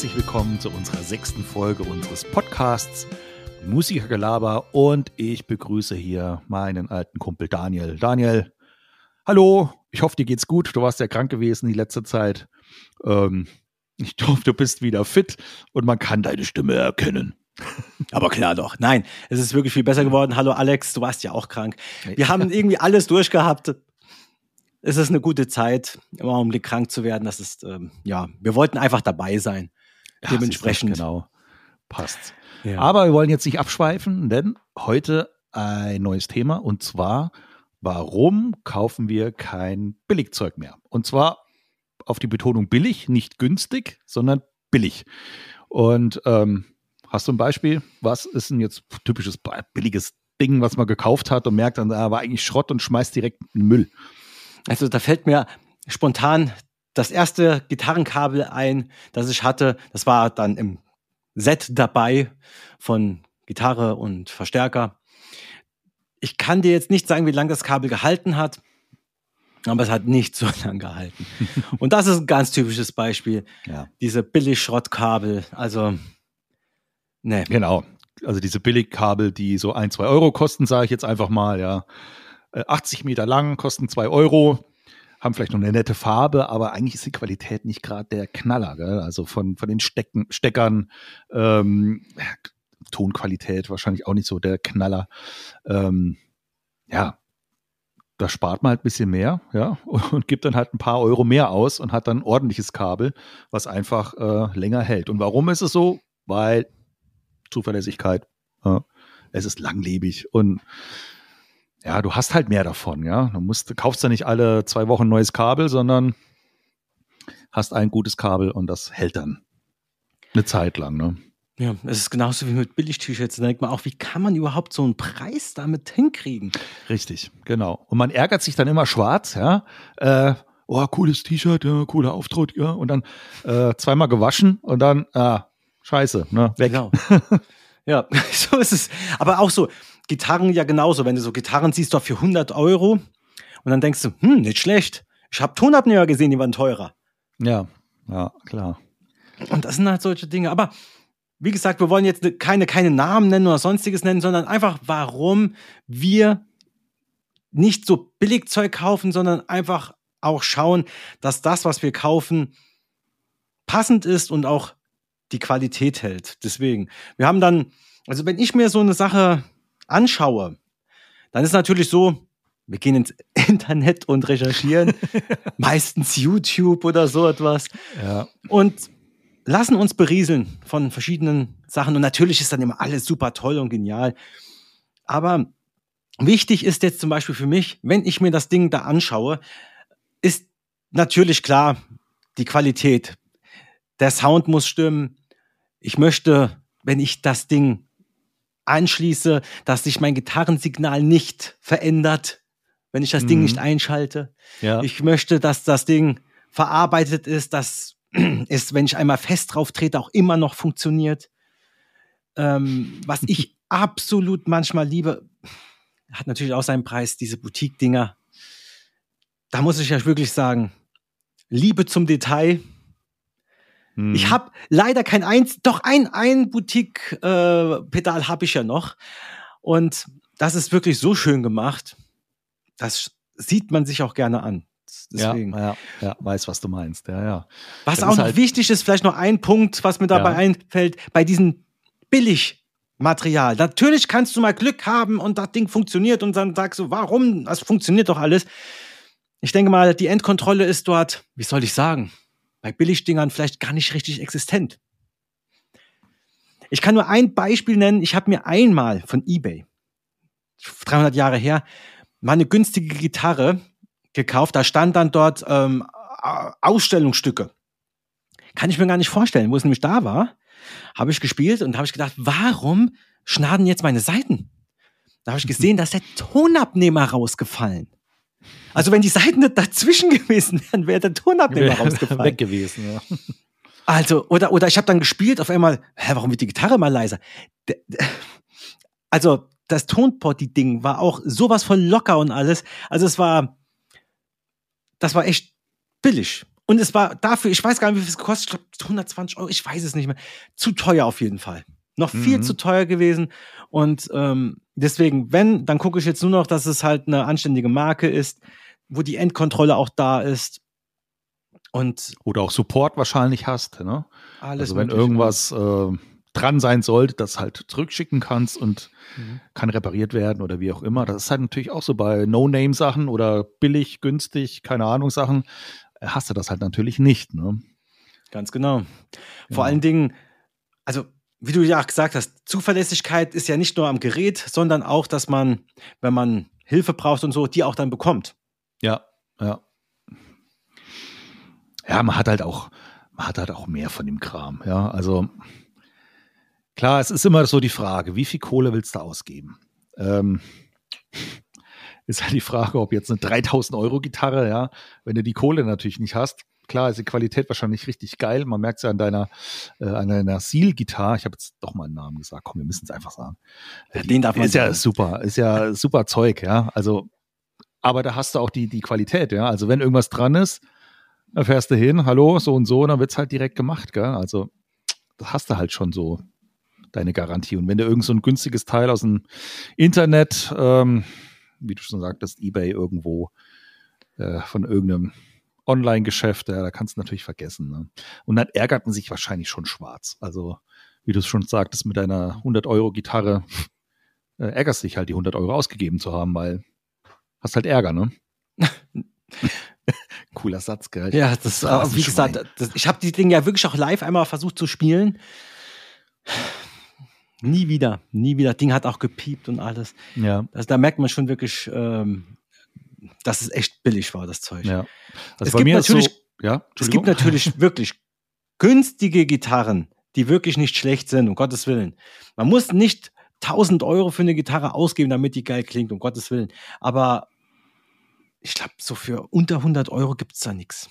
herzlich willkommen zu unserer sechsten Folge unseres Podcasts Musikergelaber und ich begrüße hier meinen alten Kumpel Daniel. Daniel, hallo, ich hoffe, dir geht's gut. Du warst ja krank gewesen die letzte Zeit. Ähm, ich hoffe, du bist wieder fit und man kann deine Stimme erkennen. Aber klar doch. Nein, es ist wirklich viel besser geworden. Hallo Alex, du warst ja auch krank. Wir haben irgendwie alles durchgehabt. Es ist eine gute Zeit, im Augenblick krank zu werden. Das ist, ähm, ja, wir wollten einfach dabei sein. Ja, Dementsprechend. Genau. Passt. Ja. Aber wir wollen jetzt nicht abschweifen, denn heute ein neues Thema und zwar, warum kaufen wir kein Billigzeug mehr? Und zwar auf die Betonung billig, nicht günstig, sondern billig. Und ähm, hast du ein Beispiel? Was ist denn jetzt typisches billiges Ding, was man gekauft hat und merkt dann, da war eigentlich Schrott und schmeißt direkt in den Müll? Also da fällt mir spontan das erste Gitarrenkabel ein, das ich hatte. Das war dann im Set dabei von Gitarre und Verstärker. Ich kann dir jetzt nicht sagen, wie lange das Kabel gehalten hat, aber es hat nicht so lange gehalten. Und das ist ein ganz typisches Beispiel. Ja. Diese Billig-Schrottkabel. Also, ne. Genau. Also diese Billigkabel, die so ein, zwei Euro kosten, sage ich jetzt einfach mal, ja. 80 äh, Meter lang, kosten zwei Euro, haben vielleicht noch eine nette Farbe, aber eigentlich ist die Qualität nicht gerade der Knaller. Gell? Also von, von den Stecken, Steckern, ähm, Tonqualität wahrscheinlich auch nicht so der Knaller. Ähm, ja, da spart man halt ein bisschen mehr, ja, und gibt dann halt ein paar Euro mehr aus und hat dann ein ordentliches Kabel, was einfach äh, länger hält. Und warum ist es so? Weil Zuverlässigkeit, äh, es ist langlebig und ja, du hast halt mehr davon, ja. Du musst, kaufst ja nicht alle zwei Wochen neues Kabel, sondern hast ein gutes Kabel und das hält dann eine Zeit lang, ne? Ja, es ist genauso wie mit Billig-T-Shirts. Da denkt man auch, wie kann man überhaupt so einen Preis damit hinkriegen? Richtig, genau. Und man ärgert sich dann immer schwarz, ja. Äh, oh, cooles T-Shirt, ja, cooler Auftritt, ja. Und dann äh, zweimal gewaschen und dann, ah, scheiße, ne, weg. Genau. ja, so ist es. Aber auch so, Gitarren ja genauso. Wenn du so Gitarren siehst, doch für 100 Euro und dann denkst du, hm, nicht schlecht. Ich habe Tonabnehmer gesehen, die waren teurer. Ja, ja, klar. Und das sind halt solche Dinge. Aber wie gesagt, wir wollen jetzt keine, keine Namen nennen oder sonstiges nennen, sondern einfach, warum wir nicht so billig Zeug kaufen, sondern einfach auch schauen, dass das, was wir kaufen, passend ist und auch die Qualität hält. Deswegen, wir haben dann, also wenn ich mir so eine Sache anschaue, dann ist natürlich so, wir gehen ins Internet und recherchieren, meistens YouTube oder so etwas. Ja. Und lassen uns berieseln von verschiedenen Sachen. Und natürlich ist dann immer alles super toll und genial. Aber wichtig ist jetzt zum Beispiel für mich, wenn ich mir das Ding da anschaue, ist natürlich klar die Qualität. Der Sound muss stimmen. Ich möchte, wenn ich das Ding anschließe, dass sich mein Gitarrensignal nicht verändert, wenn ich das mhm. Ding nicht einschalte. Ja. Ich möchte, dass das Ding verarbeitet ist, dass es, wenn ich einmal fest drauf trete, auch immer noch funktioniert. Ähm, was ich absolut manchmal liebe, hat natürlich auch seinen Preis, diese Boutique-Dinger. Da muss ich ja wirklich sagen, Liebe zum Detail hm. Ich habe leider kein eins, doch ein, ein Boutique-Pedal äh, habe ich ja noch. Und das ist wirklich so schön gemacht. Das sieht man sich auch gerne an. Deswegen. Ja, ja, ja, weiß, was du meinst. Ja, ja. Was das auch noch halt wichtig ist, vielleicht noch ein Punkt, was mir dabei ja. einfällt, bei diesem Billigmaterial. Natürlich kannst du mal Glück haben und das Ding funktioniert und dann sagst du, warum? Das funktioniert doch alles. Ich denke mal, die Endkontrolle ist dort, wie soll ich sagen, bei Billigdingern vielleicht gar nicht richtig existent. Ich kann nur ein Beispiel nennen. Ich habe mir einmal von eBay, 300 Jahre her, mal eine günstige Gitarre gekauft. Da stand dann dort ähm, Ausstellungsstücke. Kann ich mir gar nicht vorstellen. Wo es nämlich da war, habe ich gespielt und habe ich gedacht, warum schnaden jetzt meine Seiten? Da habe ich gesehen, dass der Tonabnehmer rausgefallen. Also wenn die Seiten nicht dazwischen gewesen wären, wäre der Tonabnehmer rausgefallen. Weg gewesen, ja. Also, oder, oder ich habe dann gespielt, auf einmal, hä, warum wird die Gitarre mal leiser? Also, das Tonpotty-Ding war auch sowas von locker und alles. Also, es war, das war echt billig. Und es war dafür, ich weiß gar nicht, wie viel es kostet, ich glaube 120 Euro, ich weiß es nicht mehr. Zu teuer auf jeden Fall. Noch viel Mhm. zu teuer gewesen. Und ähm, deswegen, wenn, dann gucke ich jetzt nur noch, dass es halt eine anständige Marke ist, wo die Endkontrolle auch da ist. Und Oder auch Support wahrscheinlich hast. Ne? alles. also wenn irgendwas äh, dran sein sollte, das halt zurückschicken kannst und Mhm. kann repariert werden oder wie auch immer. Das ist halt natürlich auch so bei No-Name-Sachen oder billig, günstig, keine Ahnung Sachen, äh, hast du das halt natürlich nicht. Ne? Ganz genau. Vor Ja. allen Dingen, also wie du ja auch gesagt hast, Zuverlässigkeit ist ja nicht nur am Gerät, sondern auch, dass man, wenn man Hilfe braucht und so, die auch dann bekommt. Ja, ja. Ja, man hat halt auch, man hat halt auch mehr von dem Kram. Ja, also klar, es ist immer so die Frage, wie viel Kohle willst du ausgeben? Ähm, ist halt die Frage, ob jetzt eine 3000 Euro Gitarre, ja, wenn du die Kohle natürlich nicht hast. Klar ist die Qualität wahrscheinlich richtig geil. Man merkt es ja an deiner, äh, an deiner Seal-Gitarre. Ich habe jetzt doch mal einen Namen gesagt. Komm, wir müssen es einfach sagen. Ja, den darf man ist ja sagen. super, ist ja super Zeug, ja. Also, aber da hast du auch die, die Qualität, ja. Also wenn irgendwas dran ist, dann fährst du hin, hallo, so und so, und dann wird's halt direkt gemacht, gell. Also, das hast du halt schon so deine Garantie. Und wenn du irgend so ein günstiges Teil aus dem Internet, ähm, wie du schon sagtest, Ebay irgendwo äh, von irgendeinem Online-Geschäft, ja, da kannst du natürlich vergessen. Ne? Und dann ärgert man sich wahrscheinlich schon schwarz. Also, wie du es schon sagtest, mit deiner 100-Euro-Gitarre äh, ärgerst dich halt, die 100 Euro ausgegeben zu haben, weil hast halt Ärger, ne? Cooler Satz, gell? Ja, das, äh, wie gesagt, das, ich habe die Dinge ja wirklich auch live einmal versucht zu spielen. Nie wieder, nie wieder. Ding hat auch gepiept und alles. Ja, Also da merkt man schon wirklich, ähm, dass es echt billig war, das Zeug. ja. Also Es gibt ist so, natürlich- ja, Es gibt natürlich wirklich günstige Gitarren, die wirklich nicht schlecht sind, um Gottes Willen. Man muss nicht 1000 Euro für eine Gitarre ausgeben, damit die geil klingt, um Gottes Willen. Aber ich glaube, so für unter 100 Euro gibt es da nichts.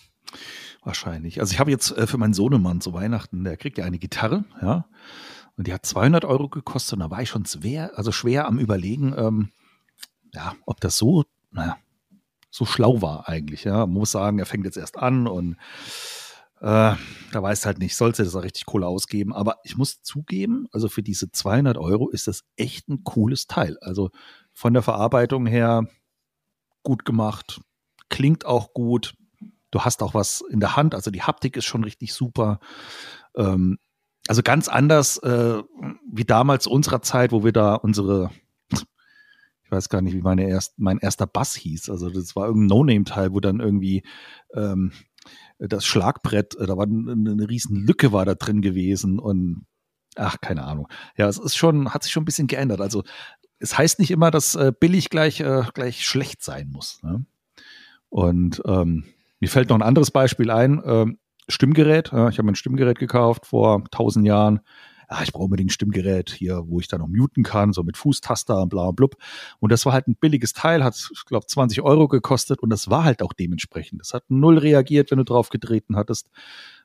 Wahrscheinlich. Also ich habe jetzt äh, für meinen Sohnemann zu Weihnachten, der kriegt ja eine Gitarre, ja. Und die hat 200 Euro gekostet und da war ich schon schwer, also schwer am überlegen, ähm, ja, ob das so, naja, so schlau war eigentlich, ja. Man muss sagen, er fängt jetzt erst an und äh, da weiß halt nicht, sollte das auch richtig Kohle ausgeben. Aber ich muss zugeben, also für diese 200 Euro ist das echt ein cooles Teil. Also von der Verarbeitung her gut gemacht, klingt auch gut. Du hast auch was in der Hand, also die Haptik ist schon richtig super. Ähm, also ganz anders äh, wie damals unserer Zeit, wo wir da unsere, ich weiß gar nicht, wie meine erst, mein erster Bass hieß. Also das war irgendein No-Name-Teil, wo dann irgendwie ähm, das Schlagbrett, äh, da war eine, eine riesen Lücke war da drin gewesen und ach, keine Ahnung. Ja, es ist schon, hat sich schon ein bisschen geändert. Also es heißt nicht immer, dass äh, billig gleich, äh, gleich schlecht sein muss. Ne? Und ähm, mir fällt noch ein anderes Beispiel ein. Ähm, Stimmgerät. Ja, ich habe mir ein Stimmgerät gekauft vor tausend Jahren. Ja, ich brauche unbedingt ein Stimmgerät hier, wo ich dann noch muten kann, so mit Fußtaster und bla blub. Und das war halt ein billiges Teil, hat, ich glaube, 20 Euro gekostet und das war halt auch dementsprechend. Das hat null reagiert, wenn du drauf getreten hattest.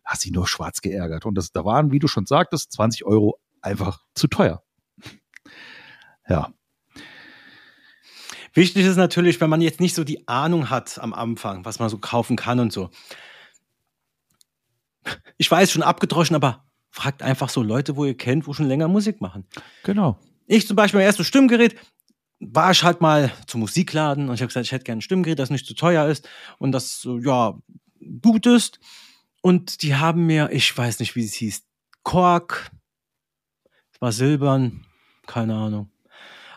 Hast sich nur schwarz geärgert. Und das, da waren, wie du schon sagtest, 20 Euro einfach zu teuer. Ja, Wichtig ist natürlich, wenn man jetzt nicht so die Ahnung hat am Anfang, was man so kaufen kann und so. Ich weiß schon abgedroschen, aber fragt einfach so Leute, wo ihr kennt, wo schon länger Musik machen. genau. Ich zum Beispiel mein erstes Stimmgerät, war ich halt mal zum Musikladen und ich habe gesagt, ich hätte gerne ein Stimmgerät, das nicht zu teuer ist und das so, ja gut ist. Und die haben mir, ich weiß nicht, wie es hieß, Kork, es war silbern, keine Ahnung.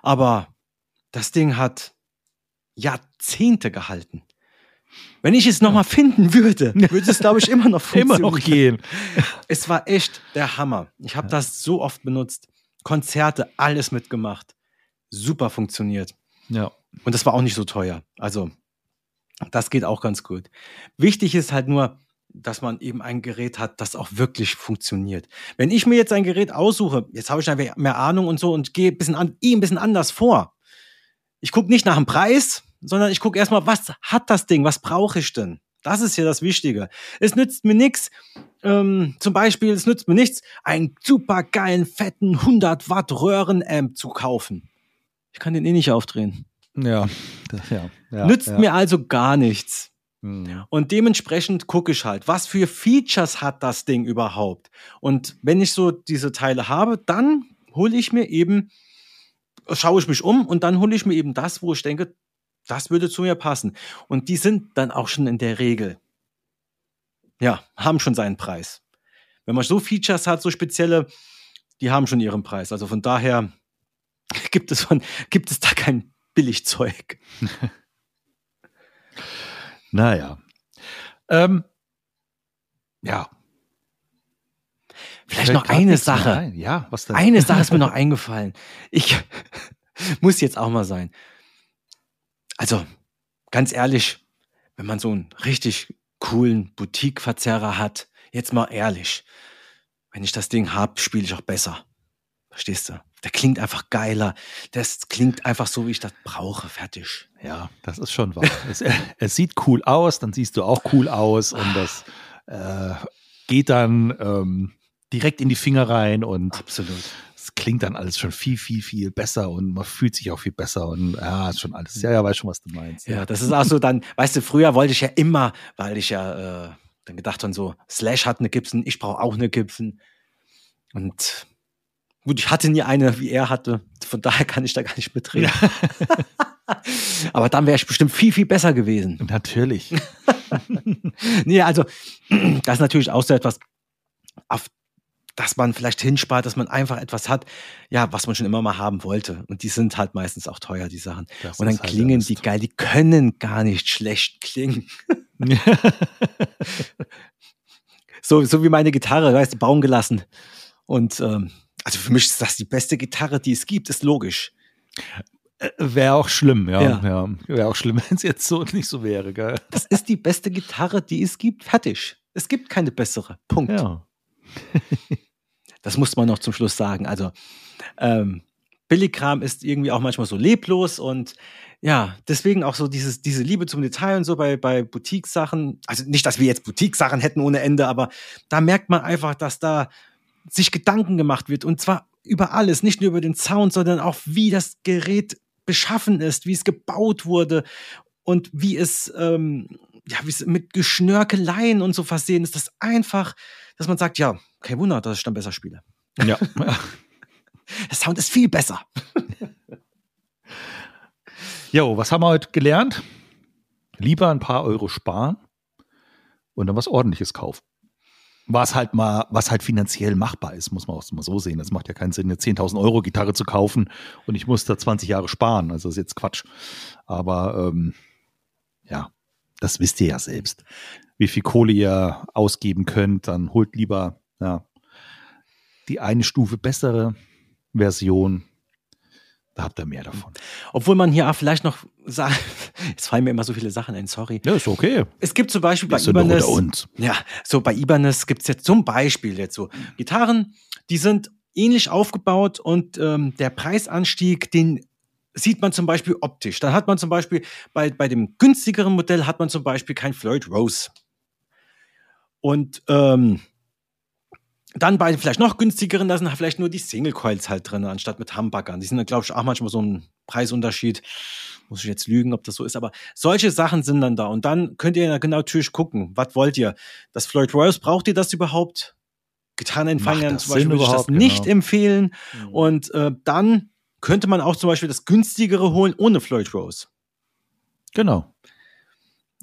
Aber das Ding hat Jahrzehnte gehalten. Wenn ich es nochmal finden würde, würde es, glaube ich, immer noch Immer noch funktionieren. gehen. Es war echt der Hammer. Ich habe das so oft benutzt. Konzerte, alles mitgemacht. Super funktioniert. Ja. Und das war auch nicht so teuer. Also, das geht auch ganz gut. Wichtig ist halt nur, dass man eben ein Gerät hat, das auch wirklich funktioniert. Wenn ich mir jetzt ein Gerät aussuche, jetzt habe ich einfach mehr Ahnung und so und gehe ein bisschen, an, ein bisschen anders vor. Ich gucke nicht nach dem Preis, sondern ich gucke erstmal, was hat das Ding, was brauche ich denn? Das ist ja das Wichtige. Es nützt mir nichts, ähm, zum Beispiel, es nützt mir nichts, einen super geilen, fetten 100 Watt Röhrenamp zu kaufen. Ich kann den eh nicht aufdrehen. Ja. Das, ja. ja. Nützt ja. mir also gar nichts. Mhm. Und dementsprechend gucke ich halt, was für Features hat das Ding überhaupt? Und wenn ich so diese Teile habe, dann hole ich mir eben, schaue ich mich um und dann hole ich mir eben das, wo ich denke, das würde zu mir passen. Und die sind dann auch schon in der Regel, ja, haben schon seinen Preis. Wenn man so Features hat, so spezielle, die haben schon ihren Preis. Also von daher gibt es, von, gibt es da kein Billigzeug. Naja. Ähm, ja. Vielleicht noch eine Sache. Ja, was denn? Eine Sache ist mir noch eingefallen. Ich muss jetzt auch mal sein. Also, ganz ehrlich, wenn man so einen richtig coolen Boutique-Verzerrer hat, jetzt mal ehrlich, wenn ich das Ding habe, spiele ich auch besser. Verstehst du? Der klingt einfach geiler. Das klingt einfach so, wie ich das brauche. Fertig. Ja, das ist schon wahr. es, es, sieht cool aus, dann siehst du auch cool aus und das äh, geht dann ähm, direkt in die Finger rein und absolut. Klingt dann alles schon viel, viel, viel besser und man fühlt sich auch viel besser und ja, schon alles. Ja, ja, weiß schon, was du meinst. Ja, das ist auch so dann, weißt du, früher wollte ich ja immer, weil ich ja äh, dann gedacht habe, so, Slash hat eine Gibson, ich brauche auch eine Gibson. Und gut, ich hatte nie eine, wie er hatte. Von daher kann ich da gar nicht mitreden. Ja. Aber dann wäre ich bestimmt viel, viel besser gewesen. Natürlich. nee, also, das ist natürlich auch so etwas, auf dass man vielleicht hinspart, dass man einfach etwas hat, ja, was man schon immer mal haben wollte. Und die sind halt meistens auch teuer, die Sachen. Das und dann halt klingen die geil, die können gar nicht schlecht klingen. so, so wie meine Gitarre, weißt du, bauen gelassen. Und ähm, also für mich ist das die beste Gitarre, die es gibt, ist logisch. Äh, wäre auch schlimm, ja. ja. ja. Wäre auch schlimm, wenn es jetzt so nicht so wäre, gell? Das ist die beste Gitarre, die es gibt. Fertig. Es gibt keine bessere. Punkt. Ja. Das muss man noch zum Schluss sagen. Also ähm, Billigkram ist irgendwie auch manchmal so leblos und ja, deswegen auch so dieses, diese Liebe zum Detail und so bei, bei Boutique-Sachen. Also nicht, dass wir jetzt Boutique-Sachen hätten ohne Ende, aber da merkt man einfach, dass da sich Gedanken gemacht wird und zwar über alles, nicht nur über den Sound, sondern auch wie das Gerät beschaffen ist, wie es gebaut wurde und wie es, ähm, ja, wie es mit Geschnörkeleien und so versehen ist. Das einfach, dass man sagt, ja, kein Wunder, dass ich dann besser spiele. Ja. Der Sound ist viel besser. Jo, was haben wir heute gelernt? Lieber ein paar Euro sparen und dann was ordentliches kaufen. Was halt mal, was halt finanziell machbar ist, muss man auch mal so sehen. Es macht ja keinen Sinn, eine 10.000 Euro Gitarre zu kaufen und ich muss da 20 Jahre sparen. Also das ist jetzt Quatsch. Aber ähm, ja, das wisst ihr ja selbst. Wie viel Kohle ihr ausgeben könnt, dann holt lieber ja, die eine Stufe bessere Version. Da habt ihr mehr davon. Obwohl man hier auch vielleicht noch sagt, jetzt fallen mir immer so viele Sachen ein, sorry. Ja, ist okay. Es gibt zum Beispiel bei Ibanez. Ja, so bei Ibanez gibt es jetzt zum Beispiel jetzt so Gitarren, die sind ähnlich aufgebaut und ähm, der Preisanstieg, den sieht man zum Beispiel optisch. Dann hat man zum Beispiel bei, bei dem günstigeren Modell hat man zum Beispiel kein Floyd Rose. Und ähm, dann bei vielleicht noch günstigeren, da sind vielleicht nur die Single Coils halt drin, anstatt mit Humbuckern. Die sind, glaube ich, auch manchmal so ein Preisunterschied. Muss ich jetzt lügen, ob das so ist, aber solche Sachen sind dann da. Und dann könnt ihr genau natürlich gucken, was wollt ihr? Das Floyd Royce, braucht ihr das überhaupt? Gitarrenempfängern zum Beispiel würde ich das nicht genau. empfehlen. Mhm. Und äh, dann könnte man auch zum Beispiel das günstigere holen ohne Floyd Rose. Genau.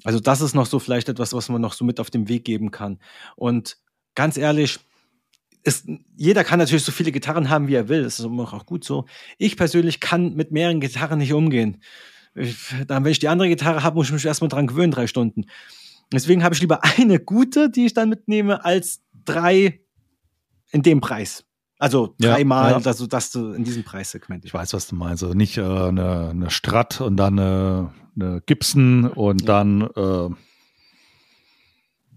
Also das ist noch so vielleicht etwas, was man noch so mit auf den Weg geben kann. Und ganz ehrlich, es, jeder kann natürlich so viele Gitarren haben, wie er will. Das ist auch gut so. Ich persönlich kann mit mehreren Gitarren nicht umgehen. Ich, dann, wenn ich die andere Gitarre habe, muss ich mich erstmal dran gewöhnen, drei Stunden. Deswegen habe ich lieber eine gute, die ich dann mitnehme, als drei in dem Preis. Also dreimal, ja, ja. also dass du in diesem Preissegment. Ich weiß, was du meinst. Also nicht äh, eine, eine Strat und dann eine, eine Gibson und ja. dann äh,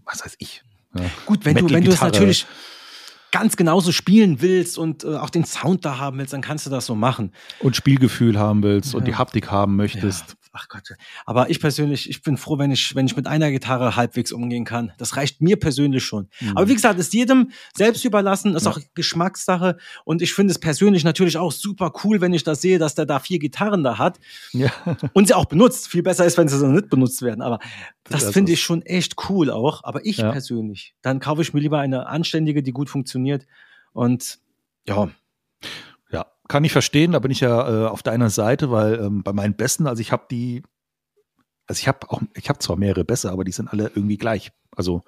was weiß ich. Gut, wenn du, wenn du es natürlich ganz genauso spielen willst und äh, auch den Sound da haben willst, dann kannst du das so machen. Und Spielgefühl haben willst und die Haptik haben möchtest. Ach Gott. Aber ich persönlich, ich bin froh, wenn ich, wenn ich mit einer Gitarre halbwegs umgehen kann. Das reicht mir persönlich schon. Mhm. Aber wie gesagt, ist jedem selbst überlassen, ist ja. auch Geschmackssache. Und ich finde es persönlich natürlich auch super cool, wenn ich das sehe, dass der da vier Gitarren da hat. Ja. Und sie auch benutzt. Viel besser ist, wenn sie so nicht benutzt werden. Aber das, das finde ich schon echt cool auch. Aber ich ja. persönlich, dann kaufe ich mir lieber eine anständige, die gut funktioniert. Und ja. Kann ich verstehen, da bin ich ja äh, auf deiner Seite, weil ähm, bei meinen Besten, also ich habe die, also ich habe auch, ich habe zwar mehrere Bässe, aber die sind alle irgendwie gleich. Also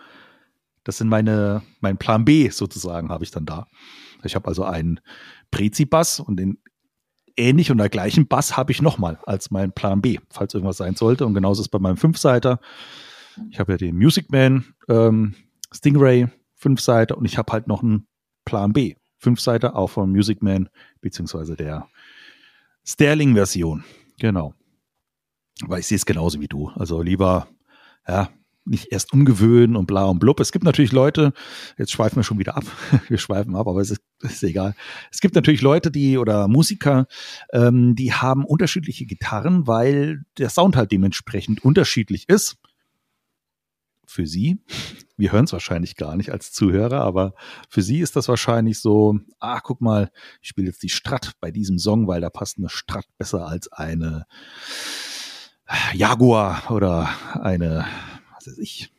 das sind meine, mein Plan B sozusagen, habe ich dann da. Ich habe also einen Prezi-Bass und den ähnlich und der gleichen Bass habe ich nochmal als mein Plan B, falls irgendwas sein sollte. Und genauso ist bei meinem Fünfseiter. Ich habe ja den Music Man ähm, Stingray Fünfseiter und ich habe halt noch einen Plan B Fünfseiter, auch von Music Man, beziehungsweise der Sterling-Version. Genau. Weil ich sehe es genauso wie du. Also lieber, ja, nicht erst umgewöhnen und bla und blub. Es gibt natürlich Leute, jetzt schweifen wir schon wieder ab, wir schweifen ab, aber es ist, ist egal. Es gibt natürlich Leute, die oder Musiker, ähm, die haben unterschiedliche Gitarren, weil der Sound halt dementsprechend unterschiedlich ist für Sie. Wir hören es wahrscheinlich gar nicht als Zuhörer, aber für Sie ist das wahrscheinlich so, ah, guck mal, ich spiele jetzt die Strat bei diesem Song, weil da passt eine Strat besser als eine Jaguar oder eine, was weiß ich,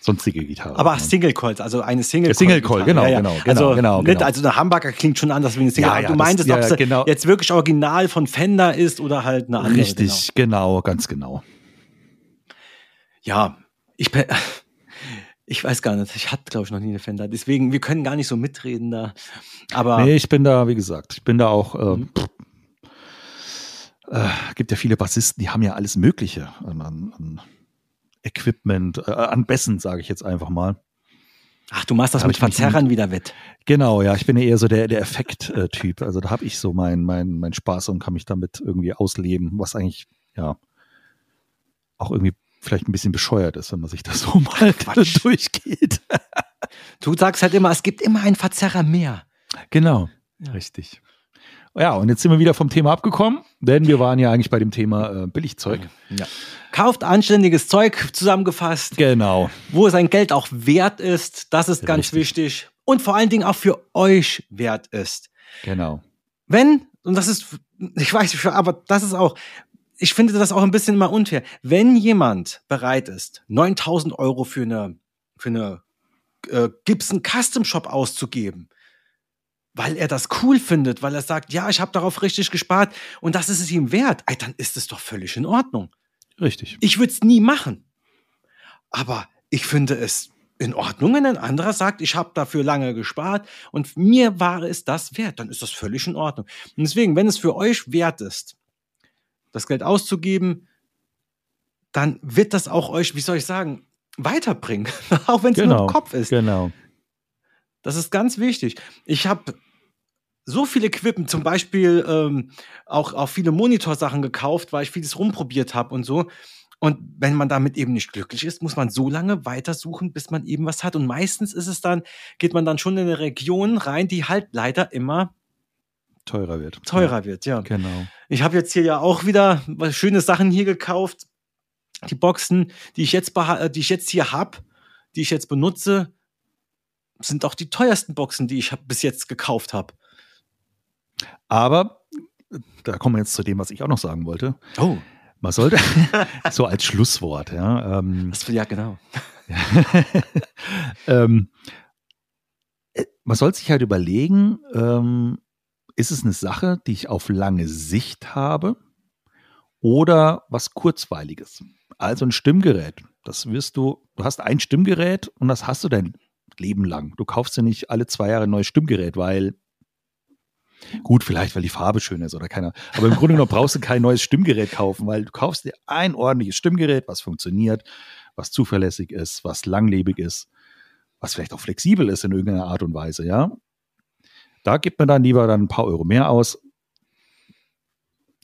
sonstige Gitarre. Aber Single Coils, also eine Single Coil. Single Coil, genau, ja, ja. genau, genau, also, genau, genau. also eine Hamburger klingt schon anders wie eine Single. Ja, ja, du meintest, ob es genau. jetzt wirklich original von Fender ist oder halt eine andere. Richtig, genau, genau ganz genau. Ja, ich, ich weiß gar nicht. Ich hatte, glaube ich, noch nie eine Fender. Deswegen, wir können gar nicht so mitreden da. Aber. Nee, ich bin da, wie gesagt, ich bin da auch. Äh, mhm. äh, gibt ja viele Bassisten, die haben ja alles Mögliche an, an Equipment, äh, an Bässen, sage ich jetzt einfach mal. Ach, du machst das da mit Verzerrern wieder wett. Genau, ja, ich bin ja eher so der, der Effekt-Typ. Also da habe ich so meinen mein, mein Spaß und kann mich damit irgendwie ausleben, was eigentlich, ja, auch irgendwie vielleicht ein bisschen bescheuert ist, wenn man sich das so mal durchgeht. du sagst halt immer, es gibt immer einen Verzerrer mehr. Genau, ja. richtig. Ja, und jetzt sind wir wieder vom Thema abgekommen, denn wir waren ja eigentlich bei dem Thema äh, Billigzeug. Ja. Kauft anständiges Zeug zusammengefasst. Genau. Wo sein Geld auch wert ist, das ist ganz Richtig. wichtig. Und vor allen Dingen auch für euch wert ist. Genau. Wenn, und das ist, ich weiß nicht, aber das ist auch, ich finde das auch ein bisschen immer unfair. Wenn jemand bereit ist, 9000 Euro für eine, für eine äh, Gibson Custom Shop auszugeben, weil er das cool findet, weil er sagt, ja, ich habe darauf richtig gespart und das ist es ihm wert, ey, dann ist es doch völlig in Ordnung. Richtig. Ich würde es nie machen. Aber ich finde es in Ordnung, wenn ein anderer sagt, ich habe dafür lange gespart und mir war es das wert, dann ist das völlig in Ordnung. Und deswegen, wenn es für euch wert ist, das Geld auszugeben, dann wird das auch euch, wie soll ich sagen, weiterbringen, auch wenn es genau, nur im Kopf ist. Genau. Das ist ganz wichtig. Ich habe so viele Equipment, zum Beispiel ähm, auch, auch viele Monitorsachen gekauft, weil ich vieles rumprobiert habe und so. Und wenn man damit eben nicht glücklich ist, muss man so lange weitersuchen, bis man eben was hat. Und meistens ist es dann, geht man dann schon in eine Region rein, die halt leider immer teurer wird. Teurer ja. wird, ja. Genau. Ich habe jetzt hier ja auch wieder schöne Sachen hier gekauft. Die Boxen, die ich jetzt, die ich jetzt hier habe, die ich jetzt benutze, sind auch die teuersten Boxen, die ich bis jetzt gekauft habe. Aber da kommen wir jetzt zu dem, was ich auch noch sagen wollte. Oh. Man sollte, so als Schlusswort, ja. Ähm, ja, genau. ähm, äh, man soll sich halt überlegen, ähm, ist es eine Sache, die ich auf lange Sicht habe oder was kurzweiliges? Also ein Stimmgerät. Das wirst du, du hast ein Stimmgerät und das hast du dein Leben lang. Du kaufst dir nicht alle zwei Jahre ein neues Stimmgerät, weil Gut, vielleicht, weil die Farbe schön ist oder keiner. Aber im Grunde genommen brauchst du kein neues Stimmgerät kaufen, weil du kaufst dir ein ordentliches Stimmgerät, was funktioniert, was zuverlässig ist, was langlebig ist, was vielleicht auch flexibel ist in irgendeiner Art und Weise, ja. Da gibt man dann lieber dann ein paar Euro mehr aus.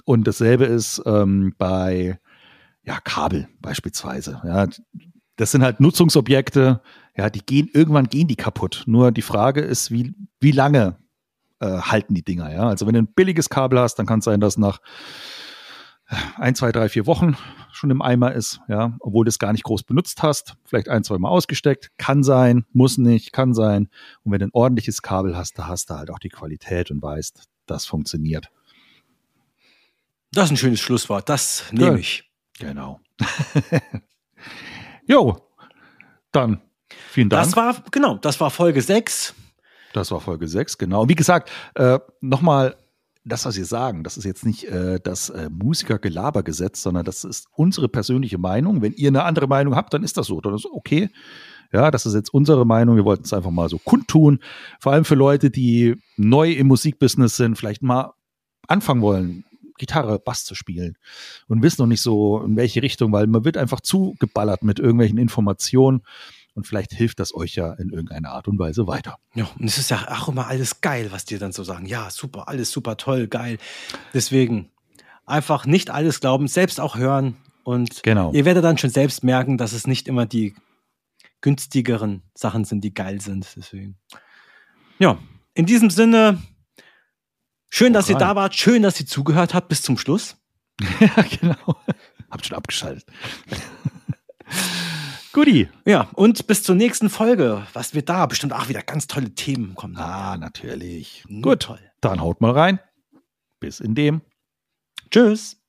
Und dasselbe ist ähm, bei ja, Kabel beispielsweise. Ja, das sind halt Nutzungsobjekte, ja, die gehen, irgendwann gehen die kaputt. Nur die Frage ist, wie, wie lange äh, halten die Dinger, ja. Also wenn du ein billiges Kabel hast, dann kann es sein, dass nach ein, zwei, drei, vier Wochen schon im Eimer ist, ja, obwohl du es gar nicht groß benutzt hast, vielleicht ein, zwei Mal ausgesteckt, kann sein, muss nicht, kann sein. Und wenn du ein ordentliches Kabel hast, da hast du halt auch die Qualität und weißt, das funktioniert. Das ist ein schönes Schlusswort, das nehme ich. Genau. jo, dann vielen Dank. Das war, genau, das war Folge 6. Das war Folge 6, genau. Wie gesagt, äh, nochmal das, was Sie sagen, das ist jetzt nicht äh, das äh, Musiker-Gelaber-Gesetz, sondern das ist unsere persönliche Meinung. Wenn ihr eine andere Meinung habt, dann ist das so. Dann ist okay. Ja, das ist jetzt unsere Meinung. Wir wollten es einfach mal so kundtun. Vor allem für Leute, die neu im Musikbusiness sind, vielleicht mal anfangen wollen, Gitarre, Bass zu spielen und wissen noch nicht so, in welche Richtung, weil man wird einfach zugeballert mit irgendwelchen Informationen und vielleicht hilft das euch ja in irgendeiner Art und Weise weiter. Ja, und es ist ja auch immer alles geil, was die dann so sagen. Ja, super, alles super toll, geil. Deswegen einfach nicht alles glauben, selbst auch hören und genau. ihr werdet dann schon selbst merken, dass es nicht immer die günstigeren Sachen sind, die geil sind. Deswegen. Ja, in diesem Sinne, schön, dass ihr da wart, schön, dass ihr zugehört habt bis zum Schluss. ja, genau. Habt schon abgeschaltet. Guti. Ja, und bis zur nächsten Folge. Was wird da? Bestimmt auch wieder ganz tolle Themen kommen. Ah, natürlich. Gut, toll. Dann haut mal rein. Bis in dem. Tschüss.